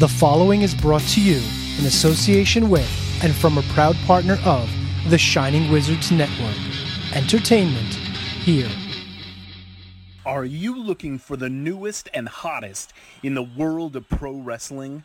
The following is brought to you in association with and from a proud partner of the Shining Wizards Network. Entertainment here. Are you looking for the newest and hottest in the world of pro wrestling?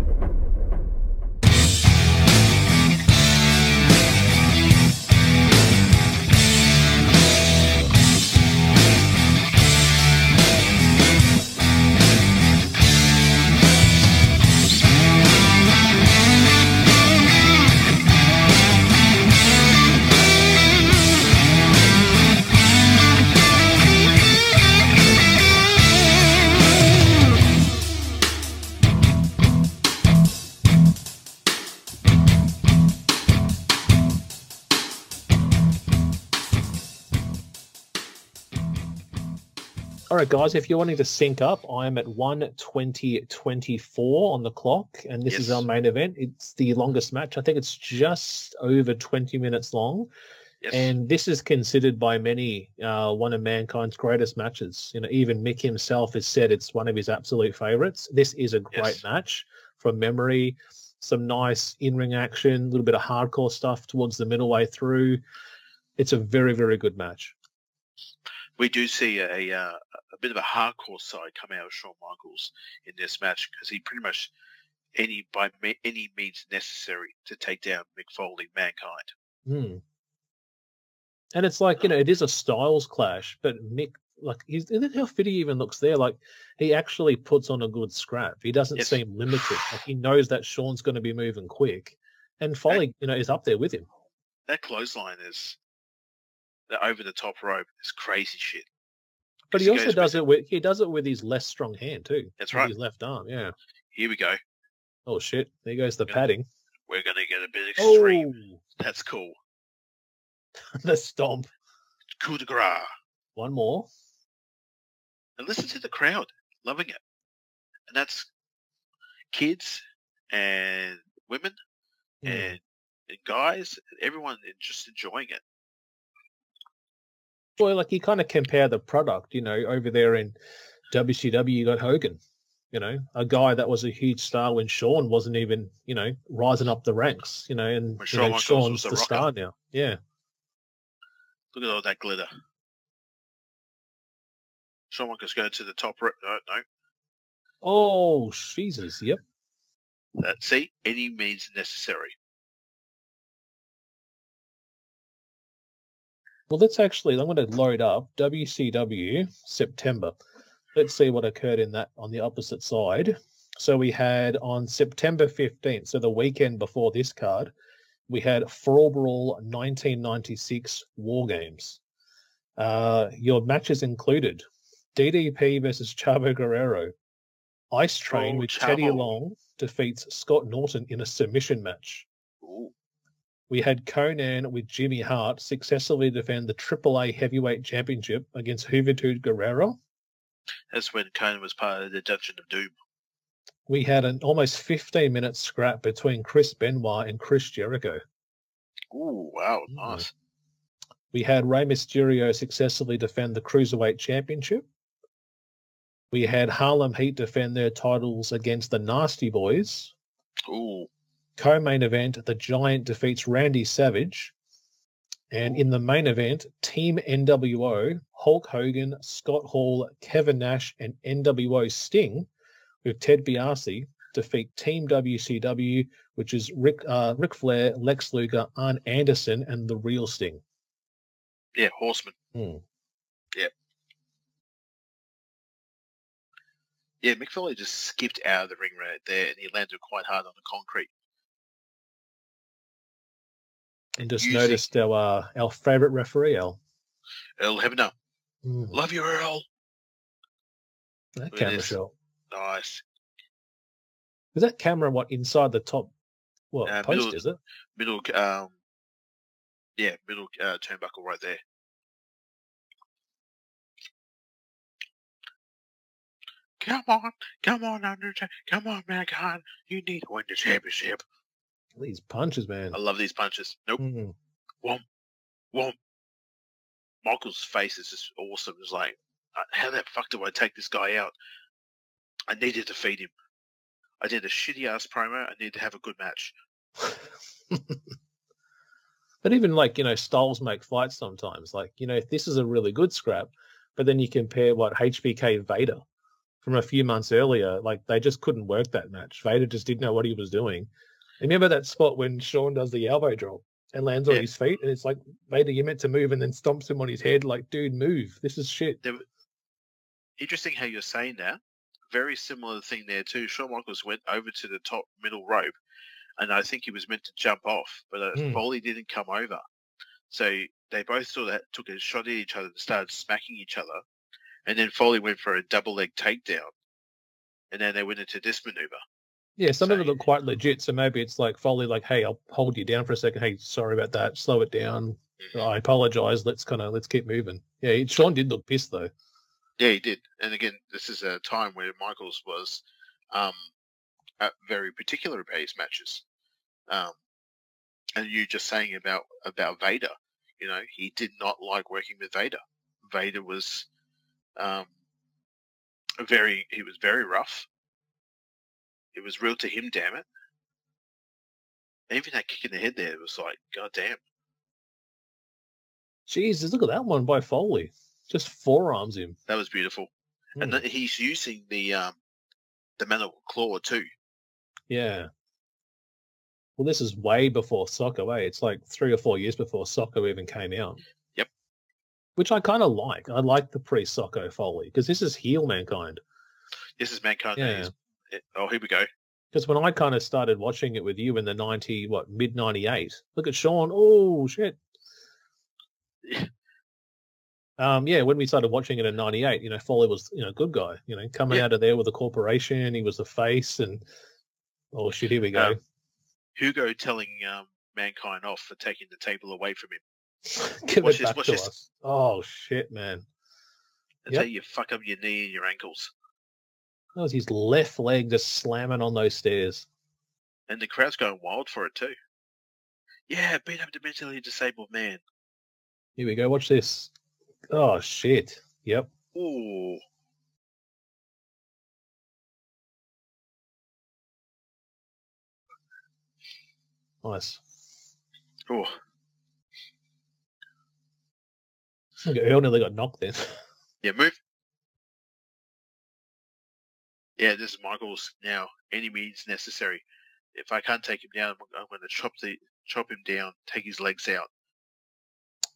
Right, guys, if you're wanting to sync up, I'm at 120.24 on the clock, and this is our main event. It's the longest match. I think it's just over 20 minutes long, Yes. and this is considered by many uh, one of mankind's greatest matches. You know, even Mick himself has said it's one of his absolute favorites. This is a great Yes. match from memory. Some nice in-ring action, a little bit of hardcore stuff towards the middle way through. It's a very, very good match. we do see a, uh, a bit of a hardcore side come out of Shawn Michaels in this match because he pretty much any by me, any means necessary to take down Mick Foley, mankind. Hmm. And it's like, you know, it is a styles clash, but Mick, like, he's look how fit he even looks there. Like, he actually puts on a good scrap. He doesn't Yes. seem limited. Like, he knows that Shawn's going to be moving quick. And Foley, you know, is up there with him. That clothesline is the over the top rope is crazy shit. But he also does it with, he does it with his less strong hand, too. That's right. His left arm, yeah. Here we go. Oh, shit. There goes the Yeah. padding. We're gonna get a bit extreme. Oh, That's cool. the stomp. Coup de grace. One more. And listen to the crowd loving it. And that's kids and women hmm. and, and guys, everyone just enjoying it. Well, like you kind of compare the product, you know, over there in WCW, you got Hogan, you know, a guy that was a huge star when Shawn wasn't even, you know, rising up the ranks, you know, and you know, Shawn's the the star now. Yeah. Look at all that glitter. Shawn Michaels going to the top. Ro- no, no. Oh, Jesus. Yep. That, see, any means necessary. Well, let's actually, I'm going to load up WCW September. Let's see what occurred in that on the opposite side. So we had on September 15th, so the weekend before this card, we had Brawl Brawl 1996 War Games. Uh, your matches included DDP versus Chavo Guerrero, Ice Train Oh, with Teddy Long defeats Scott Norton in a submission match. We had Konnan with Jimmy Hart successfully defend the AAA Heavyweight Championship against Juventud Guerrera. That's when Konnan was part of the Dungeon of Doom. We had an almost 15 minute scrap between Chris Benoit and Chris Jericho. Ooh, wow, nice. We had Rey Mysterio successfully defend the Cruiserweight Championship. We had Harlem Heat defend their titles against the Nasty Boys. Ooh, Co main event, The Giant defeats Randy Savage. And in the main event, Team NWO, Hulk Hogan, Scott Hall, Kevin Nash, and NWO Sting with Ted DiBiase defeat Team WCW, which is Rick, uh, Ric Flair, Lex Luger, Arn Anderson, and the real Sting. yeah, Horseman. Hmm. Yeah, Mick Foley just skipped out of the ring right there, and he landed quite hard on the concrete. And just noticed our uh, our favorite referee, Al. Earl Hebner, Mm, love you, Earl. that camera shot. Nice. Is that camera what inside the top? What Uh, post middle- is it? Middle, um, yeah, middle uh, turnbuckle right there. Come on, come on, Undertaker, come on, Mankind. You need to win the championship. These punches, man. I love these punches. Nope, Mm. whoa. Michael's face is just awesome. It's like, uh, how the fuck do I take this guy out? I need to defeat him. I did a shitty ass promo. I need to have a good match. but even like you know, styles make fights sometimes. Like you know, if this is a really good scrap, but then you compare what HBK Vader from a few months earlier, like they just couldn't work that match. Vader just didn't know what he was doing. Remember that spot when Shawn does the elbow drop and lands on Yeah. his feet, and it's like Vader, you meant to move, and then stomps him on his head. Like, dude, move! This is shit. Interesting how you're saying that. Very similar thing there too. Shawn Michaels went over to the top middle rope, and I think he was meant to jump off, but uh, Hmm. Foley didn't come over. So they both sort of took a shot at each other and started smacking each other, and then Foley went for a double leg takedown, and then they went into this maneuver. Yeah, some of it look quite legit. So maybe it's like Foley, like, hey, I'll hold you down for a second. Hey, sorry about that. Slow it down. I apologize. Let's kind of let's keep moving. Yeah, he- Shawn did look pissed though. Yeah, he did. And again, this is a time where Michaels was um, very particular about his matches. Um, and you just saying about about Vader, you know, he did not like working with Vader. Vader was um, very, he was very rough. It was real to him, damn it. Even that kick in the head there was like, god damn. Jesus, look at that one by Foley. Just forearms him. That was beautiful. Hmm. And th- he's using the um, the mandible claw too. Yeah. Well, this is way before Socko, eh? It's like three or four years before Socko even came out. Yep. Which I kind of like. I like the pre-Socko Foley because this is heel mankind. This is mankind. Yeah. Oh, here we go. Because when I kind of started watching it with you in the ninety, what mid ninety eight, look at Shawn. Oh shit. Yeah. Um, yeah, when we started watching it in '98, you know, Foley was, you know, good guy. You know, coming Yeah. out of there with a corporation, he was the face, and oh shit, here we go. Um, Hugo telling um, mankind off for taking the table away from him. Give watch it this, back watch to this. us. Oh shit, man! That's Yep. how you fuck up your knee and your ankles. That was his left leg just slamming on those stairs. And the crowd's going wild for it too. Yeah, beat up the mentally disabled man. Here we go. Watch this. Oh shit. Yep. Ooh. Nice. Ooh. Okay, Earl nearly got knocked then. Yeah, move. Yeah, this is Michaels now. Any means necessary. If I can't take him down, I'm, I'm going to chop the chop him down, take his legs out.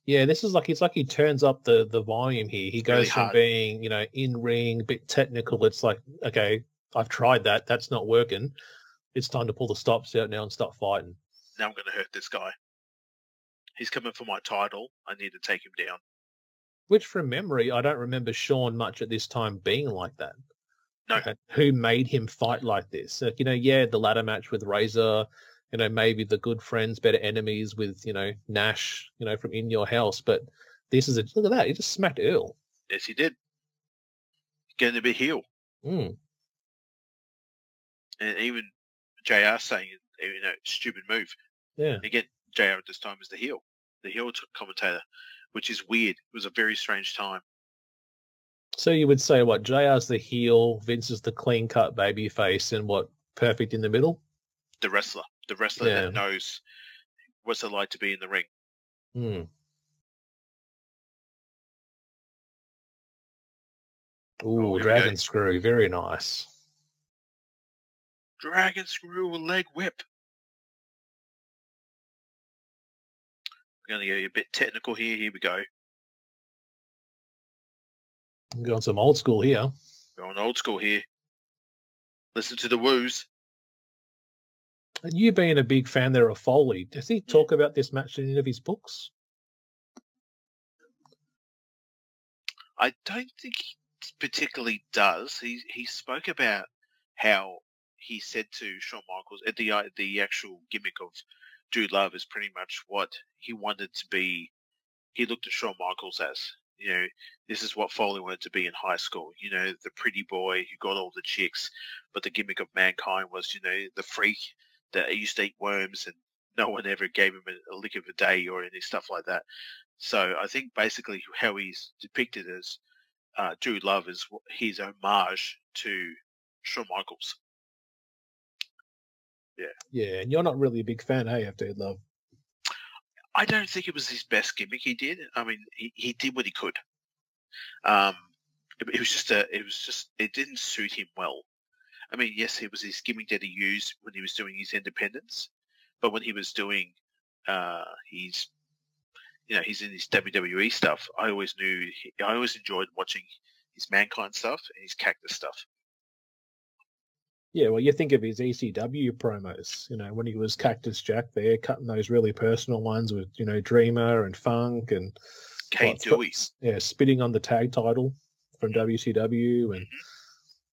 Yeah, this is like it's like he turns up the the volume here. He goes Really from hard. being, you know, in ring, bit technical. It's like, okay, I've tried that. That's not working. It's time to pull the stops out now and start fighting. Now I'm going to hurt this guy. He's coming for my title. I need to take him down. Which, from memory, I don't remember Shawn much at this time being like that. No. Who made him fight like this? Like, you know, yeah, the ladder match with Razor, you know, maybe the good friends, better enemies with, you know, Nash, you know, from In Your House. But this is a look at that. He just smacked Earl. Yes, he did. Getting a bit heel. Mm. And even JR saying, you know, stupid move. Yeah. Again, JR at this time is the heel, the heel commentator, which is weird. It was a very strange time. So you would say what? JR's the heel, Vince is the clean cut baby face, and what? Perfect in the middle? The wrestler, the wrestler Yeah. that knows what's it like to be in the ring. Hmm. Oh, Ooh, we dragon screw, very nice. Dragon screw leg whip. Going to get a bit technical here. Here we go. I'm going some old school here. Going old school here. Listen to the woos. And you being a big fan there of Foley, does he talk about this match in any of his books? I don't think he particularly does. He he spoke about how he said to Shawn Michaels at the uh, the actual gimmick of Dude Love is pretty much what he wanted to be. He looked at Shawn Michaels as you know this is what Foley wanted to be in high school. You know the pretty boy who got all the chicks, but the gimmick of Mankind was you know the freak that used to eat worms and no one ever gave him a, a lick of a day or any stuff like that. So I think basically how he's depicted as uh, Dude Love is his homage to Shawn Michaels. Yeah. Yeah, and you're not really a big fan, hey, of Dude Love. I don't think it was his best gimmick he did. I mean, he, he did what he could. Um, it, it was just a, it was just, it didn't suit him well. I mean, yes, it was his gimmick that he used when he was doing his independence, but when he was doing uh, his, you know, he's in his WWE stuff. I always knew, I always enjoyed watching his Mankind stuff and his Cactus stuff. Yeah, well, you think of his ECW promos, you know, when he was Cactus Jack there, cutting those really personal ones with, you know, Dreamer and Funk and Kane what, Dewey. yeah, spitting on the tag title from WCW, and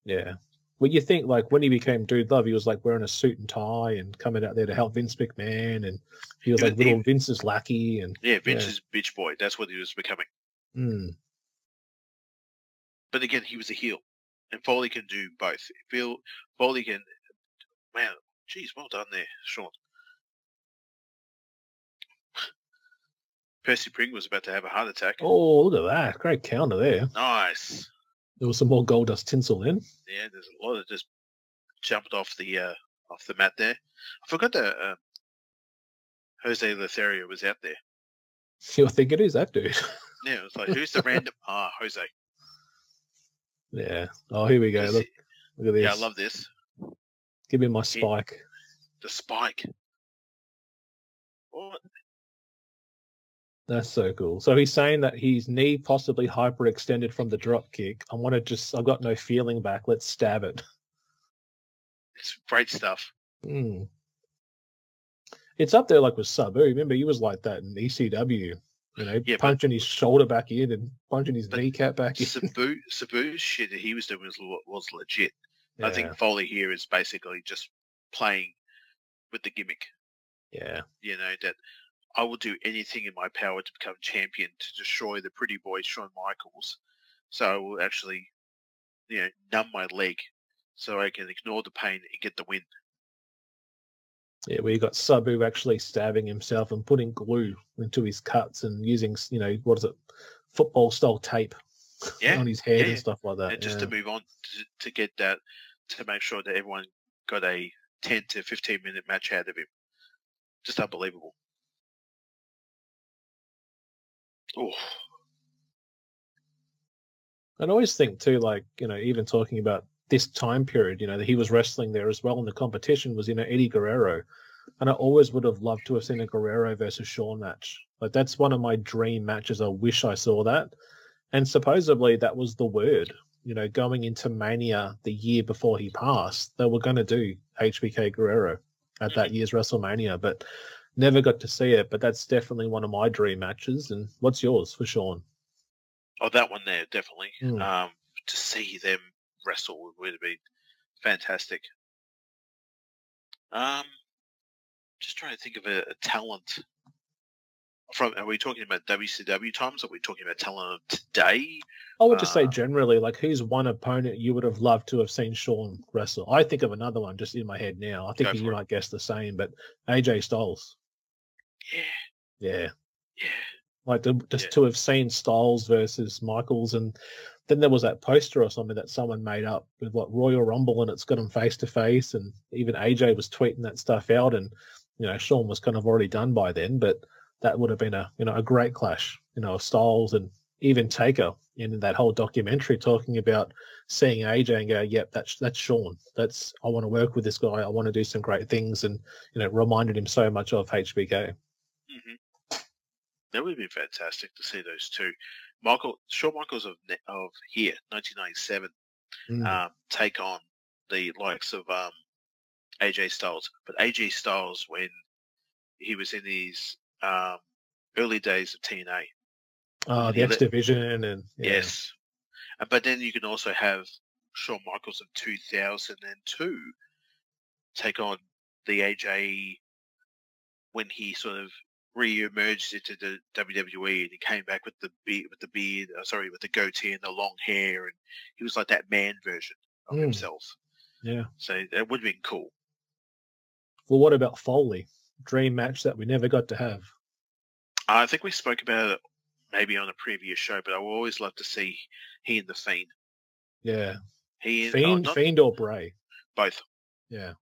yeah. Well, you think like when he became Dude Love, he was like wearing a suit and tie and coming out there to help Vince McMahon, and he was He like little he- Vince's lackey, and Yeah, Vince's bitch boy. That's what he was becoming. mm, But again, he was a heel, and Foley can do both. Foley can, man, geez, well done there, Shawn. Percy Pringle was about to have a heart attack. oh, look at that, great counter there. Nice. There was some more gold dust tinsel in. Yeah, there's a lot of just jumped off the uh, off the mat there. I forgot that uh, Jose Lothario was out there. You're thinking, who's that dude? Yeah, it was like, who's the random? Ah, Jose. Yeah. Oh, here we go. Look, look at this. Yeah, I love this. Give me my spike. The spike. What? That's so cool. So he's saying that his knee possibly hyperextended from the drop kick. I want to just, I've got no feeling back. Let's stab it. It's great stuff. Mm. It's up there like with Sabu. Remember, he was like that in ECW. You know, Yeah, but- punching his shoulder back in and punching his kneecap back in. Sabu, Sabu's shit that he was doing was, was legit. I think Foley here is basically just playing with the gimmick. yeah, You know that I will do anything in my power to become champion to destroy the pretty boy Shawn Michaels. So I will actually, you know, numb my leg so I can ignore the pain and get the win. Yeah. We got Sabu actually stabbing himself and putting glue into his cuts and using, you know, what is it, football style tape Yeah, on his head yeah, and stuff like that. and just yeah. to move on to, to get that to make sure that everyone got a 10 to 15 minute match out of him. Just unbelievable. Oh, And I always think too, like you know, even talking about this time period, you know, that he was wrestling there as well, and the competition was you know Eddie Guerrero, and I always would have loved to have seen a Guerrero versus Shawn match. Like that's one of my dream matches. I wish I saw that, and supposedly that was the word. You know, going into Mania the year before he passed, they were going to do HBK Guerrero at that year's WrestleMania, but never got to see it. But that's definitely one of my dream matches. And what's yours for Shawn? oh, that one there, definitely. Mm. Um, to see them wrestle would- would have been fantastic. Um, just trying to think of a, a talent. From are we talking about WCW times? Are we talking about talent of today? I would just say Uh, generally, like who's one opponent you would have loved to have seen Shawn wrestle? I think of another one just in my head now. I think you it. might guess the same, but AJ Styles. Yeah, Yeah. yeah. Like to, just Yeah. to have seen Styles versus Michaels and then there was that poster or something that someone made up with what Royal Rumble and it's got them face to face and even AJ was tweeting that stuff out and you know Shawn was kind of already done by then, but that would have been a you know a great clash, you know, of Styles and even Taker in that whole documentary talking about seeing AJ and go, Yep, that's that's Shawn. That's I want to work with this guy, I want to do some great things and you know, reminded him so much of HBK. hmm That would be fantastic to see those two. Michael, Shawn Michaels of of here, 1997, Mm. um, take on the likes of um, AJ Styles, but AJ Styles when he was in his um, early days of TNA. Uh, the X Division and yeah. Yes, but then you can also have Shawn Michaels of 2002 take on the AJ when he sort of re-emerged into the WWE and he came back with the beard, with the beard, uh, sorry, with the goatee and the long hair, and he was like that man version of Mm. himself. Yeah. So that would have been cool. Well, what about Foley? Dream match that we never got to have. I think we spoke about it maybe on a previous show, but I would always love to see he and the Fiend. Yeah. He and oh, Fiend, not Fiend or Bray. both. Yeah.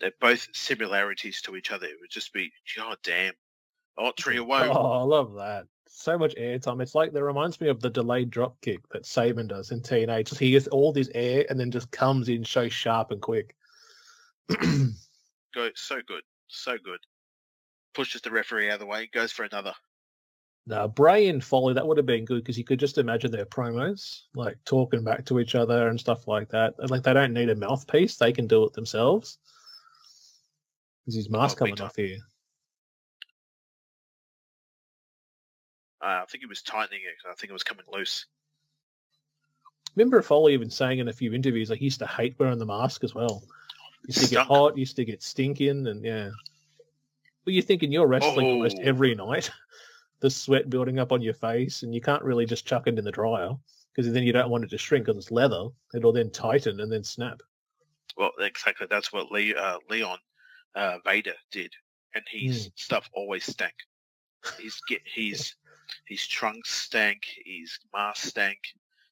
They're both similarities to each other. It would just be, god damn. Oh, three away. Oh, I love that. So much airtime. It's like that reminds me of the delayed drop kick that Sabin does in TNA. Just he gets all this air and then just comes in so sharp and quick. Go so good. So good. Pushes the referee out of the way, goes for another. now, Bray and Foley, that would have been good because you could just imagine their promos, like talking back to each other and stuff like that. Like they don't need a mouthpiece; they can do it themselves. Because his mask Oh, coming off here. Uh, I think he was tightening it. I think it was coming loose. Remember Foley even saying in a few interviews, like he used to hate wearing the mask as well. Used to get hot, used to get stinking, and yeah. Well, you're thinking you're wrestling almost Oh. every night, the sweat building up on your face, and you can't really just chuck it in the dryer because then you don't want it to shrink because it's leather. It'll then tighten and then snap. Well, exactly. That's what Lee, uh, Leon uh, Vader did, and his stuff always stank. He's get his his trunks stank. His mask stank.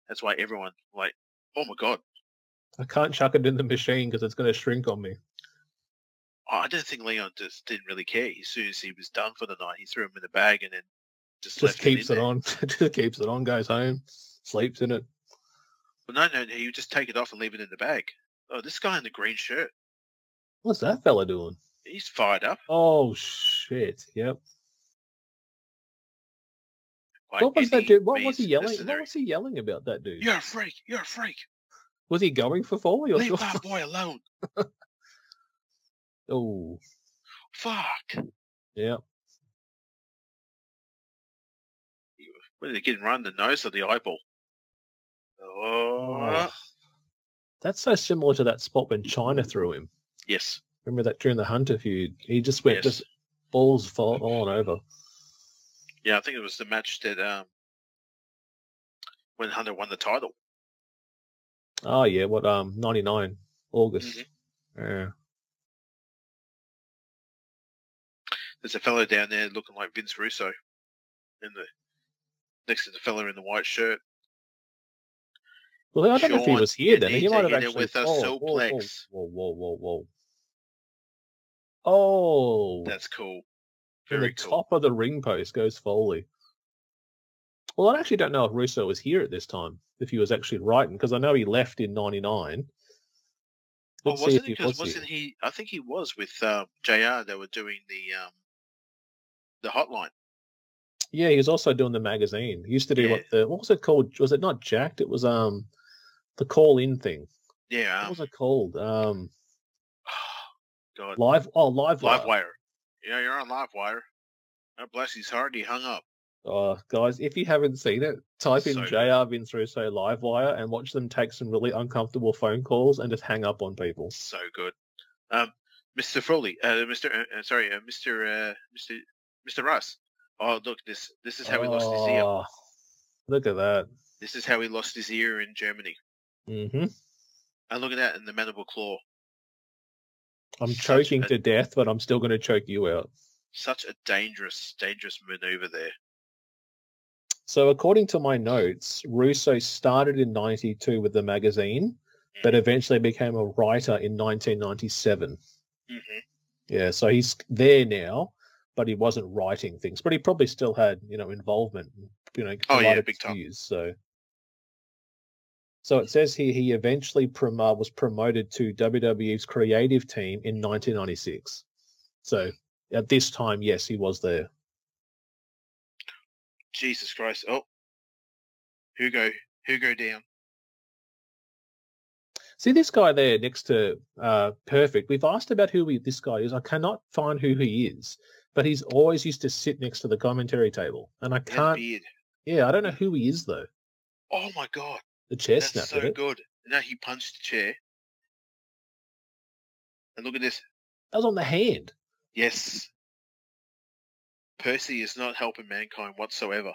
That's why everyone like, oh my god. I can't chuck it in the machine because it's going to shrink on me. Oh, I don't think Leon just didn't really care. As soon as he was done for the night, he threw him in the bag and then just, Just left keeps it there. on. just keeps it on. Goes home, sleeps in it. But no, no, no. You just take it off and leave it in the bag. Oh, this guy in the green shirt, What's that fella doing? he's fired up. Oh shit! Yep. Like what was that dude? What was he yelling? What was he yelling about that dude? You're a freak. You're a freak. Was he going for Foley or Leave that boy alone. Oh, Fuck. Yep. What did he get run the nose or the eyeball? Oh, Oh. That's so similar to that spot when Chyna threw him. Yes. Remember that during the Hunter feud? He just went Yes. just balls fall falling over. Yeah, I think it was the match that um when Hunter won the title. Oh yeah, what um ninety nine August. Yeah. There's a fellow down there looking like Vince Russo in the next to the fellow in the white shirt. Well, I don't know if he was here then. He might have actually. with a oh, whoa, whoa, whoa, whoa, whoa. Oh, That's cool. Very the cool. top of the ring post goes Foley. Well, I actually don't know if Russo was here at this time, if he was actually writing, because I know he left in '99. Oh, wasn't he? was wasn't here. he? I think he was with um, JR They were doing the um, the hotline. Yeah, he was also doing the magazine. He used to do Yeah. what the what was it called? Was it not Jacked? It was um the call in thing. Yeah. What Um, was it called? Um God. live oh live Live wire. wire. Yeah, you're on live wire. Oh, bless his heart. He hung up. Oh guys, if you haven't seen it, type in So JR Vince Russo live wire and watch them take some really uncomfortable phone calls and just hang up on people. So good. Um, Mr. Foley, uh, Mr. Uh, uh, sorry, uh, Mr. Uh, Mr. Mr. Russ. Oh, look, this this is how he lost his ear. Oh, Look at that. This is how he lost his ear in Germany. Mm-hmm. And look at that in the mandible claw. I'm Such choking a- to death, but I'm still going to choke you out. Such a dangerous, dangerous maneuver there. So, according to my notes, Russo started in 92 with the magazine, but eventually became a writer in 1997. hmm Yeah, so he's there now, but he wasn't writing things, but he probably still had, you know, involvement, you know, Oh, yeah, big time. views, So, so it says here he eventually prom- uh, was promoted to WWE's creative team in 1996. So at this time, yes, he was there. Jesus Christ. Oh, Hugo, Hugo down. See this guy there next to uh, Perfect. We've asked about who he, this guy is. I cannot find who he is, but he's always used to sit next to the commentary table, and I He had a can't. Yeah, I don't know who he is though. Oh my god, The chair that's snapped so good. Now he punched the chair. And look at this. That was on the hand. Yes. Percy is not helping mankind whatsoever.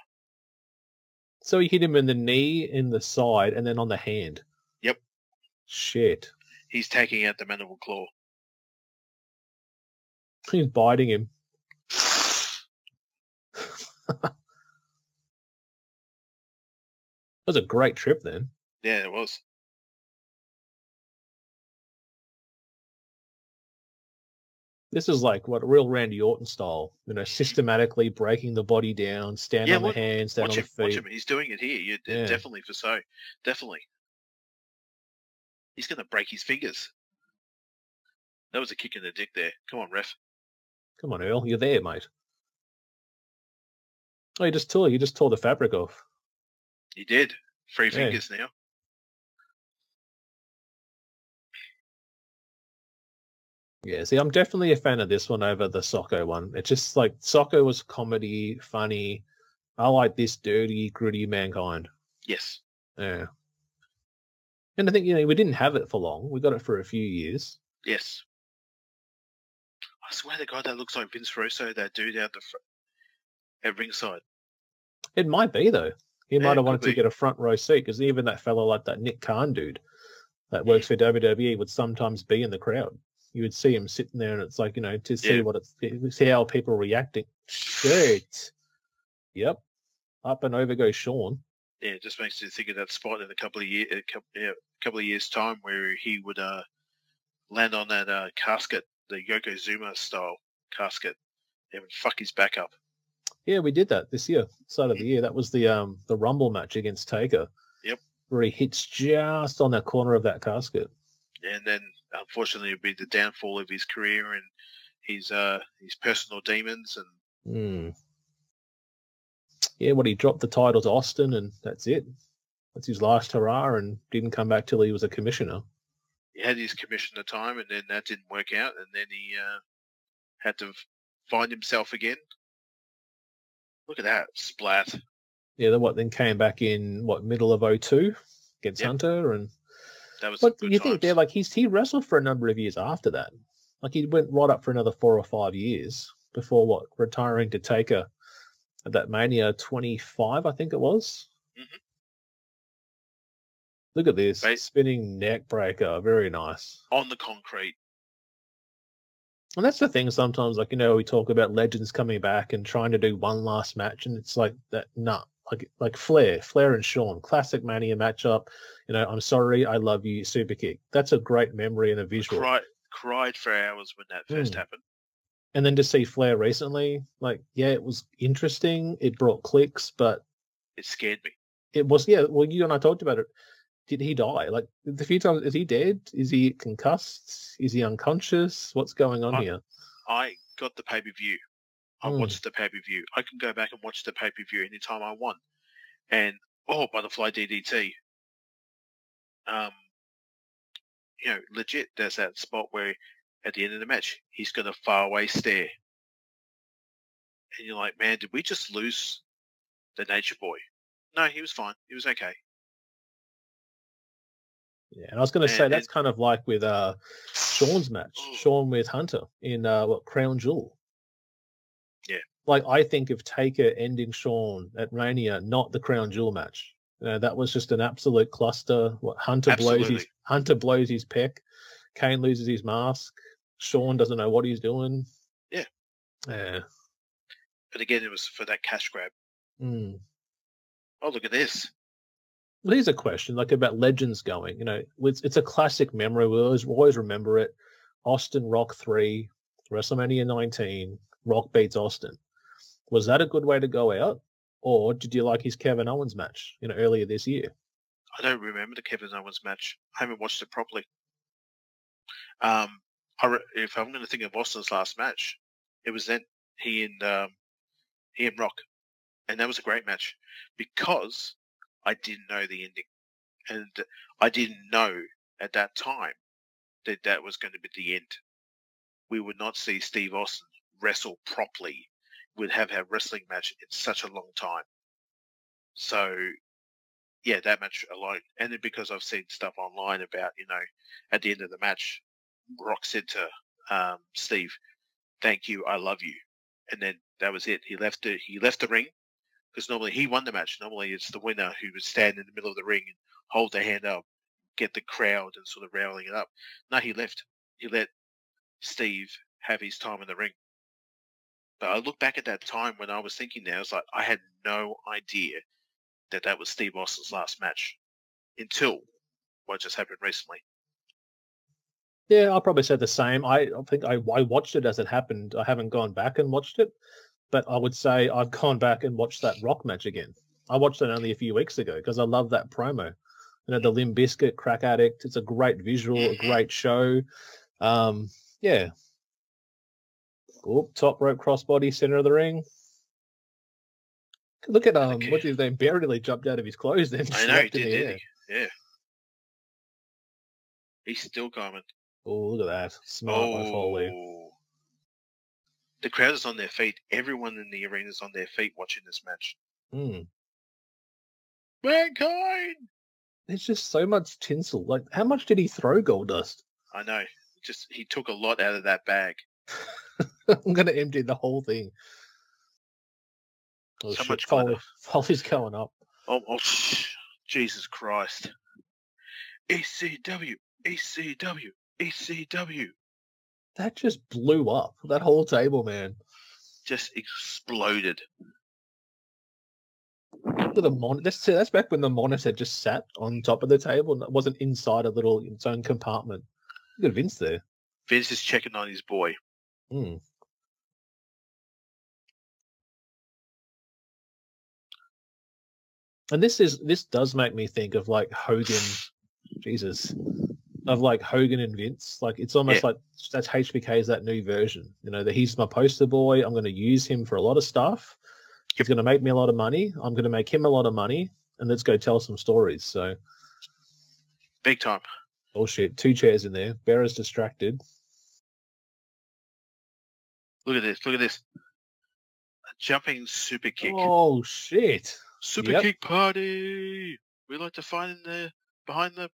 So he hit him in the knee, in the side, and then on the hand. Yep. Shit. He's taking out the mandible claw. He's biting him. was a great trip then. Yeah, it was. This is like what real Randy Orton style, you know, systematically breaking the body down, stand Yeah, on the hands, stand Watch on him, the watch feet. him. He's doing it here. You, Yeah. Definitely for so. Definitely. He's going to break his fingers. That was a kick in the dick there. Come on, ref. Come on, Earl, you're there, mate. Oh, you just tore you just tore the fabric off. He did. Three Yeah. fingers now. Yeah, see, I'm definitely a fan of this one over the Socko one. It's just like Socko was comedy, funny. I like this dirty, gritty mankind. Yes. Yeah. And I think, you know, we didn't have it for long. We got it for a few years. Yes. I swear to God, that looks like Vince Russo, that dude out the fr- at ringside. It might be, though. He Yeah, might have wanted to get a front row seat because even that fellow like that Nick Khan dude that works for WWE would sometimes be in the crowd. You would see him sitting there and it's like, you know, to see Yeah. what it's, see how people are reacting. Shit. Yep. Up and over goes Shawn. Yeah, it just makes you think of that spot in a couple of years, a couple, yeah, a couple of years time where he would uh, land on that uh, casket, the Yokozuna style casket, and would fuck his back up. Yeah, we did that this year, start of the year. That was the um the Rumble match against Taker. Yep. Where he hits just on that corner of that casket. and then unfortunately it'd be the downfall of his career and his uh his personal demons and Hmm. Yeah, what he dropped the title to Austin and that's it. That's his last hurrah and didn't come back till he was a commissioner. he had his commissioner time and then that didn't work out and then he uh had to find himself again look at that splat Yeah, then what then came back in what middle of 02 against Yep. Hunter and that was some you good think they're like he's he wrestled for a number of years after that. Like he went right up for another four or five years before what retiring to Taker at that Mania twenty five, I think it was. Mhm. Look at this Right. spinning neck breaker, very nice. on the concrete And that's the thing. Sometimes, like you know, we talk about legends coming back and trying to do one last match, and it's like that. Nah, like like Flair, Flair and Shawn, classic Mania matchup. You know, I'm sorry, I love you, super kick. That's a great memory and a visual. cried cried for hours when that first Mm. happened and then to see Flair recently, like, yeah, it was interesting. It brought clicks, but it scared me it was, yeah. Well, you and I talked about it. Did he die? Like the few times, is he dead? Is he concussed? Is he unconscious? What's going on I- here? i got the pay-per-view i Mm. watched the pay-per-view i can go back and watch the pay-per-view anytime i want and oh butterfly ddt um you know legit there's that spot where at the end of the match he's got a faraway stare and you're like man did we just lose the nature boy no he was fine he was okay Yeah, and I was going to say that's kind of like with uh Shawn's match. Shawn with Hunter in uh what Crown Jewel. Yeah. Like I think of Taker ending Shawn at Mania, not the Crown Jewel match. You know, that was just an absolute cluster. What Hunter blows his Hunter blows his peck, Kane loses his mask, Shawn doesn't know what he's doing. Yeah. Yeah. but again it was for that cash grab Mm. oh look at this Well, here's a question, like about legends going. You know, it's it's a classic memory. We always always remember it. Austin Rock three, WrestleMania 19, Rock beats Austin. Was that a good way to go out, or did you like his Kevin Owens match? You know, earlier this year. I don't remember the Kevin Owens match. I haven't watched it properly. Um, I re- if I'm going to think of Austin's last match, it was then he and um, he and Rock, and that was a great match because I didn't know the ending, and I didn't know at that time that that was going to be the end. We would not see Steve Austin wrestle properly. We'd have a wrestling match in such a long time. So, yeah, that match alone. And then because I've seen stuff online about, you know, at the end of the match, Rock said to um, Steve, "Thank you, I love you," and then that was it. He left the he left the ring because normally he won the match. Normally it's the winner who would stand in the middle of the ring and hold their hand up, get the crowd and sort of rallying it up. No, he left. He let Steve have his time in the ring. But I look back at that time when I was thinking I was like, I had no idea that that was Steve Austin's last match until what just happened recently. Yeah, I'll probably say the same. I I think I, I watched it as it happened. I haven't gone back and watched it, but I would say I've gone back and watched that Rock match again. I watched it only a few weeks ago because I love that promo. You know, the Limp Bizkit Crack Addict. It's a great visual, a great show. Um, yeah. Oh, top rope crossbody, center of the ring. Look at um, what's his name? Barely jumped out of his clothes. Then I know he did, did he? Yeah. He's still coming. Oh, look at that! Smart by Foley. The crowd is on their feet. Everyone in the arena is on their feet watching this match. Hmm. Mankind! There's just so much tinsel. Like, how much did he throw Goldust? I know. Just he took a lot out of that bag. I'm gonna empty the whole thing. Oh, So shit, much Foley, glitter. Foley's going up. Oh, oh Jesus Christ. ECW, ECW, ECW. That just blew up. That whole table, man. Just exploded. Look at the mon. That's that's back when the monitor just sat on top of the table and it wasn't inside a little its own compartment. Look at Vince there. Vince is checking on his boy. Hmm. And this is this does make me think of like Hogan, Jesus, of like Hogan and Vince. Like it's almost like that's HBK is that new version. You know that he's my poster boy. I'm going to use him for a lot of stuff. He's going to make me a lot of money. I'm going to make him a lot of money, and let's go tell some stories. So, Big time. oh shit, two chairs in there. Bearer's distracted. Look at this. Look at this. A jumping super kick. Oh shit. super yep. kick party. We like to find in the behind the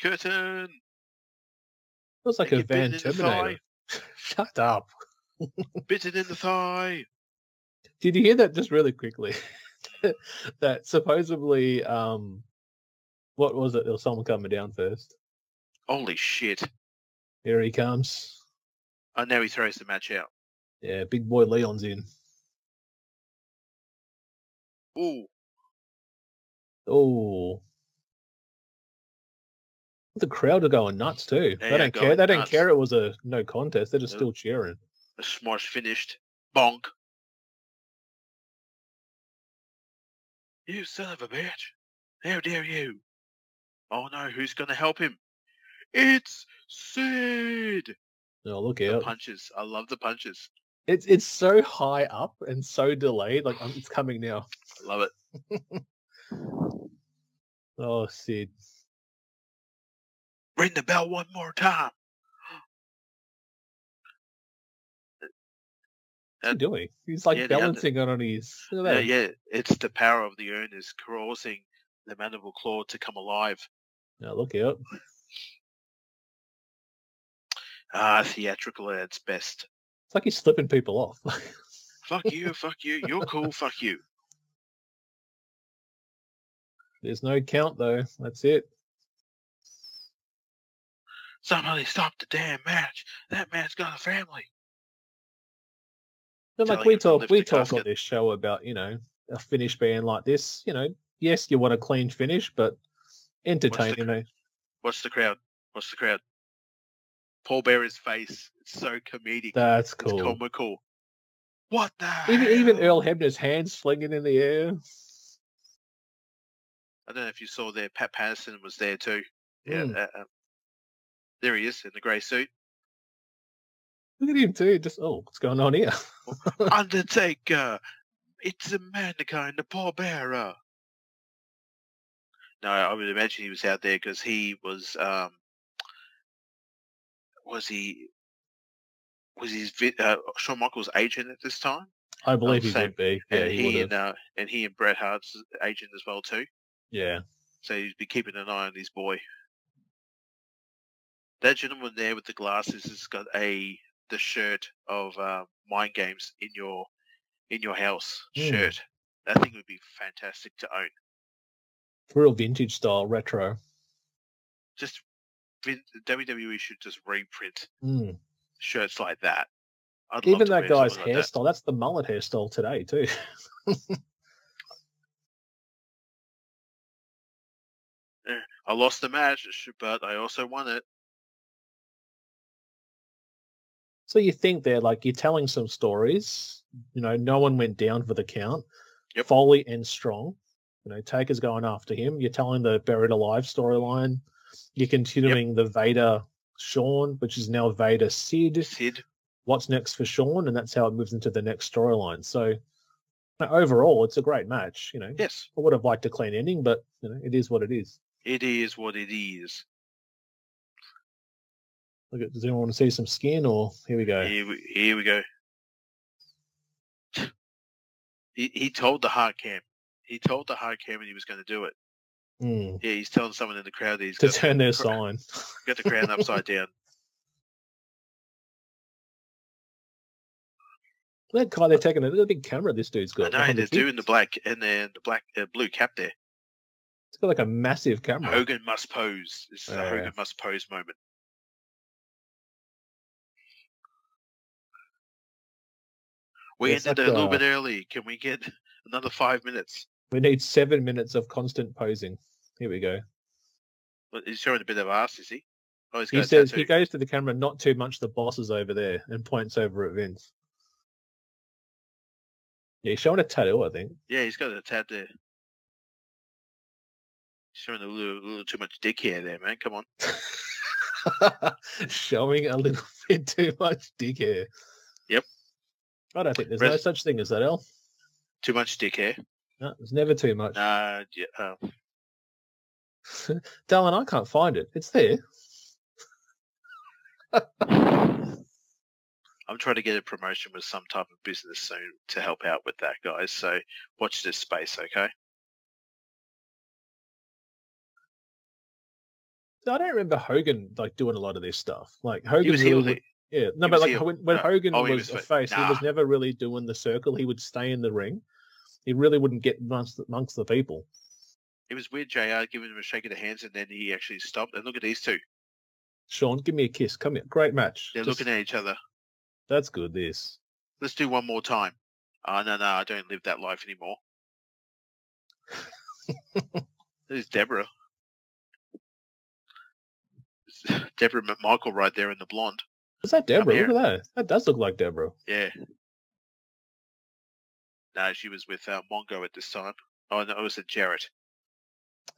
curtain. Feels like a Van Terminator. Shut up. Bitten in the thigh. Did you hear that just really quickly? that supposedly, um, what was it? There was someone coming down first. Holy shit. Here he comes. Oh, now he throws the match out. Yeah, big boy Leon's in. Ooh. Oh. The crowd are going nuts too. They they don't care. They don't care it was a no contest. They're just still cheering. The smash finished. Bonk. You son of a bitch. How dare you? Oh no, who's going to help him? It's Sid. Oh, look out. The out! punches. I love the punches. It's it's so high up and so delayed. Like um, it's coming now. I love it. Oh, Sid. Ring the bell one more time. What's he doing? He's like yeah, balancing on his. Yeah, yeah, it's the power of the urn is causing the mandible claw to come alive. Now look out. Ah, theatrical at its best. It's like he's slipping people off. Fuck you, fuck you. You're cool, fuck you. There's no count though. That's it. Somebody stop the damn match. That man's got a family. But like we talk, we the talk on this show about you know a finish being like this. You know, yes, you want a clean finish, but entertaining. You know, Watch the crowd. What's the crowd. Paul Bearer's face. It's so comedic. that's It's cool. comical. What the Even even? Earl Hebner's hands slinging in the air. I don't know if you saw there. Pat Patterson was there too. Yeah. Mm. Uh, there he is in the grey suit. Look at him too. Just oh, what's going on here? Undertaker. It's the mankind, the Paul Bearer. No, I would imagine he was out there because he was. Um, was he? Was his uh, Shawn Michaels' agent at this time? I believe he same. would be. Yeah, and he, he, and uh, and he and Bret Hart's agent as well too. Yeah. So he'd be keeping an eye on his boy. That gentleman there with the glasses has got a the shirt of uh, Mind Games in your in your house Hmm. shirt. That thing would be fantastic to own. Real vintage style retro. Just WWE should just reprint Mm. shirts like that. I'd Even that guy's like hairstyle, that's the mullet hairstyle today too. I lost the match, but I also won it. So you think they're like you're telling some stories. You know, no one went down for the count. Yep. Foley and Strong. You know, Taker's going after him. You're telling the buried alive storyline. You're continuing the Vader Shawn, which is now Vader Sid. Sid, What's next for Shawn, and that's how it moves into the next storyline. So overall, it's a great match. You know, yes, I would have liked a clean ending, but you know, it is what it is. it is what it is. Look at, does anyone want to see some skin, or here we go? Here we, here we go. He, he told the hard cam. He told the hard cam and he was going to do it. Mm, Yeah, he's telling someone in the crowd that he's to turn their sign. got the crown upside down. That guy they're taking a big camera this dude's got. I know they're doing the black and then the black uh, blue cap there. It's got like a massive camera. Hogan must pose. This is Oh, a yeah. Hogan must pose moment. We It's ended like, a little bit early. Can we get another five minutes? We need seven minutes of constant posing. Here we go. But he's showing a bit of ass, is he? Oh, He says tattoo. he goes to the camera, not too much. The boss is over there, and points over at Vince. Yeah, he's showing a tattoo, I think. Yeah, he's got a tattoo. He's showing a little, little too much dick hair there, man. Come on. showing a little bit too much dick hair. I don't think there's no such thing as that, El. Too much dick hair. No, there's never too much. Nah, yeah, uh, Darling, I can't find it. It's there. I'm trying to get a promotion with some type of business soon to help out with that, guys. So watch this space, okay? I don't remember Hogan like doing a lot of this stuff. Like Hogan He was heel. Yeah, no, he but like heel. when, when No. Hogan Oh, was, was a fa- face, he was never really doing the circle. He would stay in the ring. He really wouldn't get amongst, amongst the people. It was weird, JR giving him a shake of the hands and then he actually stopped. And look at these two. Shawn, give me a kiss. Come here. Great match. They're Just- looking at each other. That's good. This. Let's do one more time. Oh, no, no, I don't live that life anymore. There's Deborah. Debra McMichael right there in the blonde. Is that Deborah? Look at that. That does look like Deborah. Yeah. No, she was with uh, Mongo at this time. Oh, no, it was a Jarrett.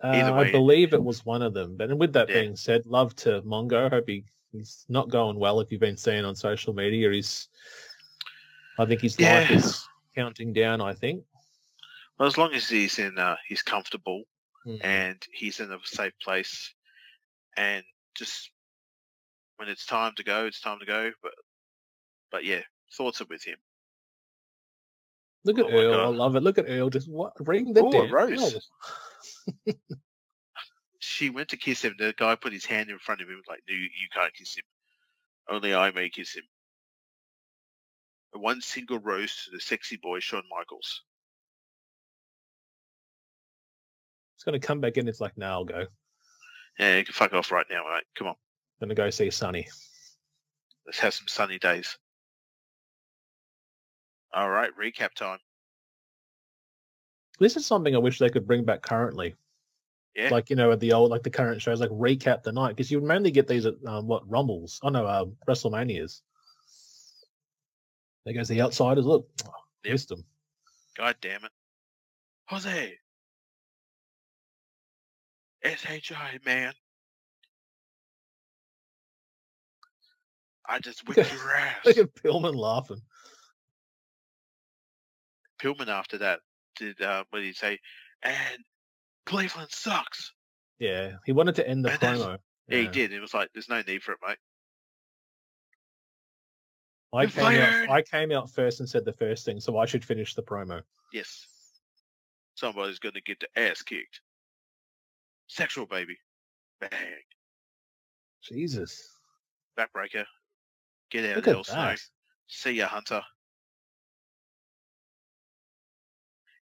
Uh, I believe it was one of them. But with that Yeah. being said, love to Mongo. Hope he, he's not going well. If you've been seeing on social media, he's. I think his life is counting down. I think. Well, as long as he's in, uh, he's comfortable Mm. and he's in a safe place, and just when it's time to go, it's time to go. But, but yeah, thoughts are with him. Look at Oh Earl. I love it. Look at Earl. Just what ring the Ooh, a rose. She went to kiss him. The guy put his hand in front of him, like, "No, you can't kiss him. Only I may kiss him." One single rose to the sexy boy, Shawn Michaels. It's gonna come back in. It's like, now I'll go. Yeah, you can fuck off right now, mate. Come on, Gonna go see Sunny. let's have some sunny days. All right, recap time. This is something I wish they could bring back currently. Yeah. Like you know, at the old like the current shows, like recap the night because you would mainly get these at um, what Rumbles. Oh no, uh, WrestleManias. There goes the outsiders. Look, oh, Yep. missed them. God damn it. Jose. SHI, man. I just whipped your ass. Look at Pillman laughing. Pillman after that did, uh, what did he say? And Cleveland sucks. Yeah, he wanted to end the And promo. Yeah, he did. It was like, there's no need for it, mate. I You're came out. I came out first and said the first thing, so I should finish the promo. Yes. Somebody's going to get the ass kicked. Sexual baby. Bang. Jesus, Backbreaker. Get out look of at hell, Snow. See ya, Hunter.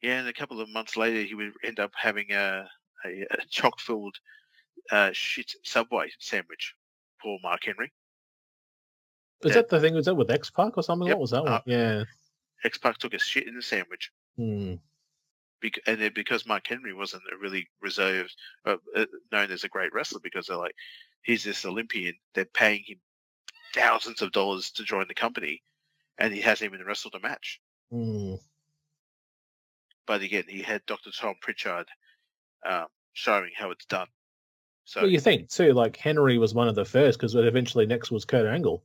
Yeah, and a couple of months later, he would end up having a, a, a chock-filled uh, shit Subway sandwich. Poor Mark Henry. Was Yeah. that the thing? Was that with X-Pac or something? Yep, What was that one? uh, yeah. X-Pac took a shit in the sandwich. Hmm. Bec- and then because Mark Henry wasn't a really reserved, uh, uh, known as a great wrestler, because they're like, he's this Olympian, they're paying him thousands of dollars to join the company, and he hasn't even wrestled a match. Hmm. But again, he had Dr. Tom Prichard um, showing how it's done. So Well, you think too, like Henry was one of the first because eventually next was Kurt Angle.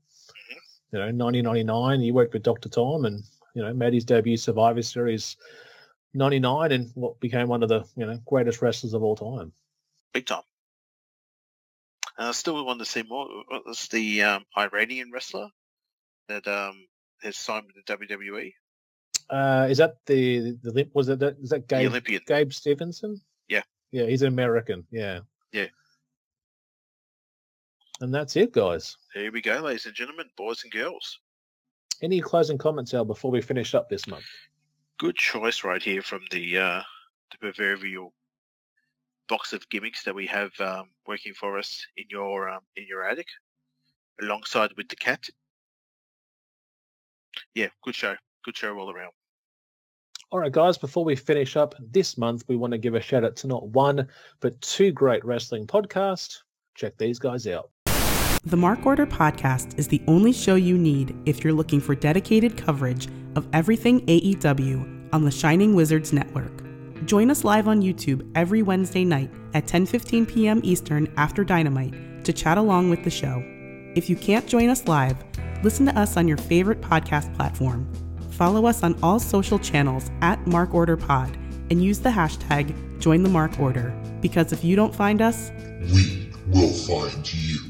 Mm-hmm. You know, 1999, he worked with Dr. Tom and, you know, made his debut Survivor Series 99 and what became one of the, you know, greatest wrestlers of all time. big time. And I still want to see more. What was the um, Iranian wrestler that um, has signed with the WWE? Uh, is that the, the, the was it that, is that The Gabe, Olympian. Gabe Stevenson? Yeah. Yeah, he's an American. Yeah. Yeah. And that's it, guys. Here we go, ladies and gentlemen, boys and girls. Any closing comments, Al, before we finish up this month? Good choice right here from the uh, the proverbial box of gimmicks that we have um, working for us in your um, in your attic, alongside with the cat. Yeah, good show. Good show all around. All right, guys, before we finish up this month, we want to give a shout out to not one, but two great wrestling podcasts. Check these guys out. The Mark Order Podcast is the only show you need if you're looking for dedicated coverage of everything AEW on the Shining Wizards Network. Join us live on YouTube every Wednesday night at 10:15 p.m. Eastern after Dynamite to chat along with the show. If you can't join us live, listen to us on your favorite podcast platform. Follow us on all social channels at Mark Order Pod and use the hashtag Join the Mark Order because if you don't find us, We will find you.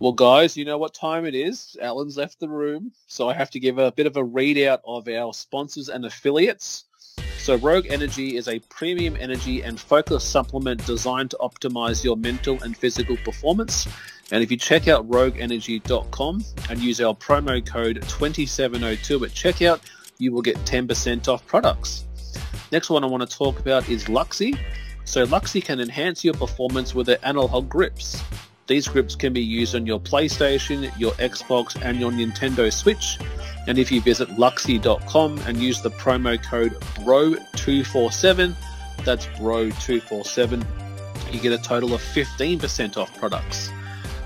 Well, guys, you know what time it is. Alan's left the room, so I have to give a bit of a readout of our sponsors and affiliates. So, Rogue Energy is a premium energy and focus supplement designed to optimize your mental and physical performance. And if you check out rogueenergy.com and use our promo code 2702 at checkout, you will get 10% off products. Next one I want to talk about is Laxedy. So, Laxedy can enhance your performance with their analog grips. These grips can be used on your PlayStation, your Xbox, and your Nintendo Switch. And if you visit Laxedy.com and use the promo code BRO247, that's BRO247, you get a total of 15% off products.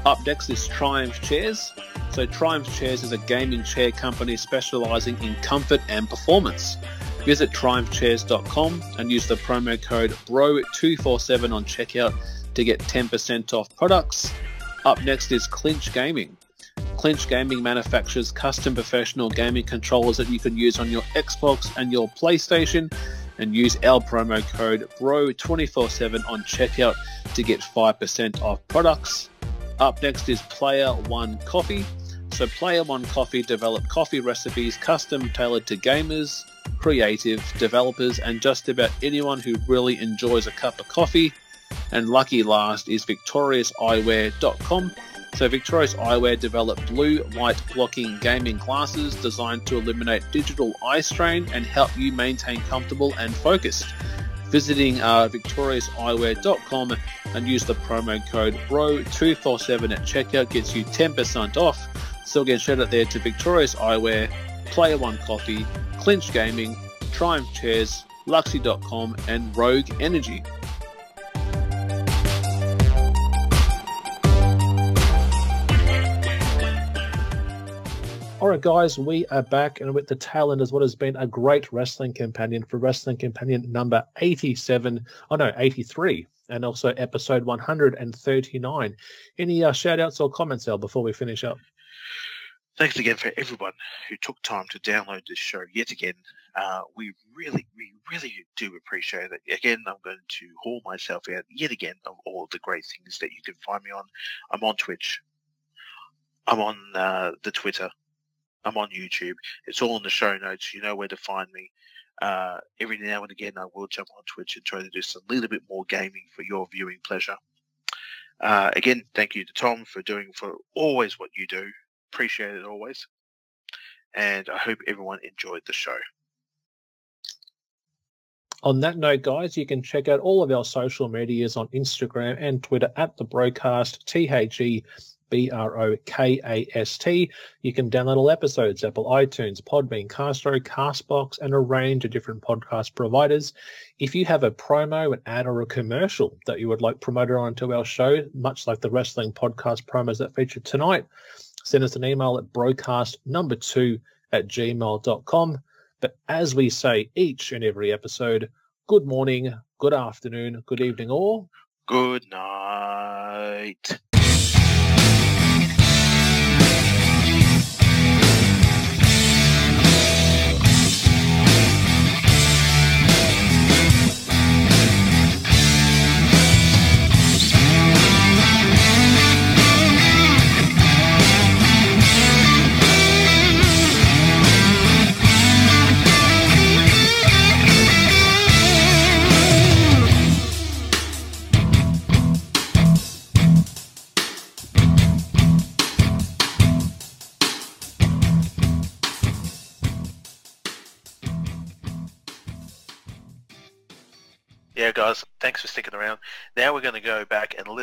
Up next is Triumph Chairs. So, Triumph Chairs is a gaming chair company specializing in comfort and performance. Visit triumphchairs.com and use the promo code BRO247 on checkout to get 10% off products. Up next is Cinch Gaming. Cinch Gaming manufactures custom professional gaming controllers that you can use on your Xbox and your PlayStation and use our promo code BRO247 on checkout to get 5% off products. Up next is Player One Coffee. So Player One Coffee develop coffee recipes custom tailored to gamers, creative, developers, and just about anyone who really enjoys a cup of coffee. And lucky last is victoriouseyewear.com. So Victorious Eyewear developed blue light blocking gaming glasses designed to eliminate digital eye strain and help you maintain comfortable and focused. Visiting uh, victoriouseyewear.com and use the promo code BRO247 at checkout gets you 10% off. So again, shout out there to Victorious Eyewear, Player One Coffee, Cinch Gaming, Triumph Chairs, Laxedy.com, and Rogue Energy. All right, guys, we are back and with the tail end is what has been a great wrestling companion for wrestling companion number 87. Oh, no, 83, and also episode 139. Any uh, shout outs or comments, Al, before we finish up? Thanks again for everyone who took time to download this show yet again. Uh, we really, we really do appreciate it. Again, I'm going to haul myself out yet again of all the great things that you can find me on. I'm on Twitch. I'm on uh, the Twitter. I'm on YouTube. It's all in the show notes. You know where to find me. Uh, every now and again, I will jump on Twitch and try to do some little bit more gaming for your viewing pleasure. Uh, again, thank you to Tom for doing for always what you do. Appreciate it always. And I hope everyone enjoyed the show. On that note, guys, you can check out all of our social medias on Instagram and Twitter at the BroKast, T H E B R O K A S T. You can download all episodes, Apple iTunes, Podbean, Castro, Castbox, and a range of different podcast providers. If you have a promo, an ad, or a commercial that you would like promoted onto our show, much like the wrestling podcast promos that featured tonight, send us an email at brokast number two at gmail.com. But as we say each and every episode, good morning, good afternoon, good evening, all. Good night.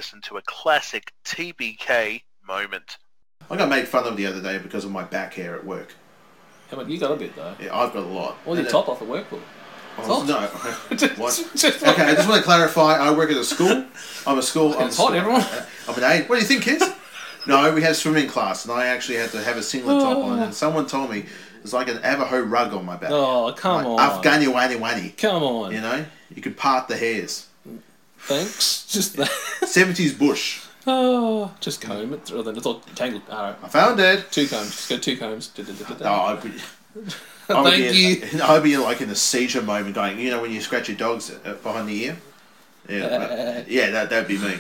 Listen to a classic TBK moment. I got made fun of the other day because of my back hair at work. How about you got a bit though? Yeah, I've got a lot. Or your And top off at work, or it- hot. No. what? Just- Okay, I just want to clarify. I work at a school. I'm a school. I'm, It's hot, a- everyone. Uh, I'm an aide. What do you think, kids? No, we had swimming class, and I actually had to have a singlet top on. And oh. someone told me it's like an Avaho rug on my back. Oh, come on. Like Afghani wani wani. Come on. You know, you could part the hairs. Thanks. Just that. 70s bush. Oh, just comb it. through. then it's all tangled. All right. I found it. Two combs. Just go two combs. Da, da, da, da, Oh, da. I'd be, I would Thank be, you. I'd be like in a seizure moment, going, you know, when you scratch your dogs uh, behind the ear. Yeah, but- yeah, that that'd be me.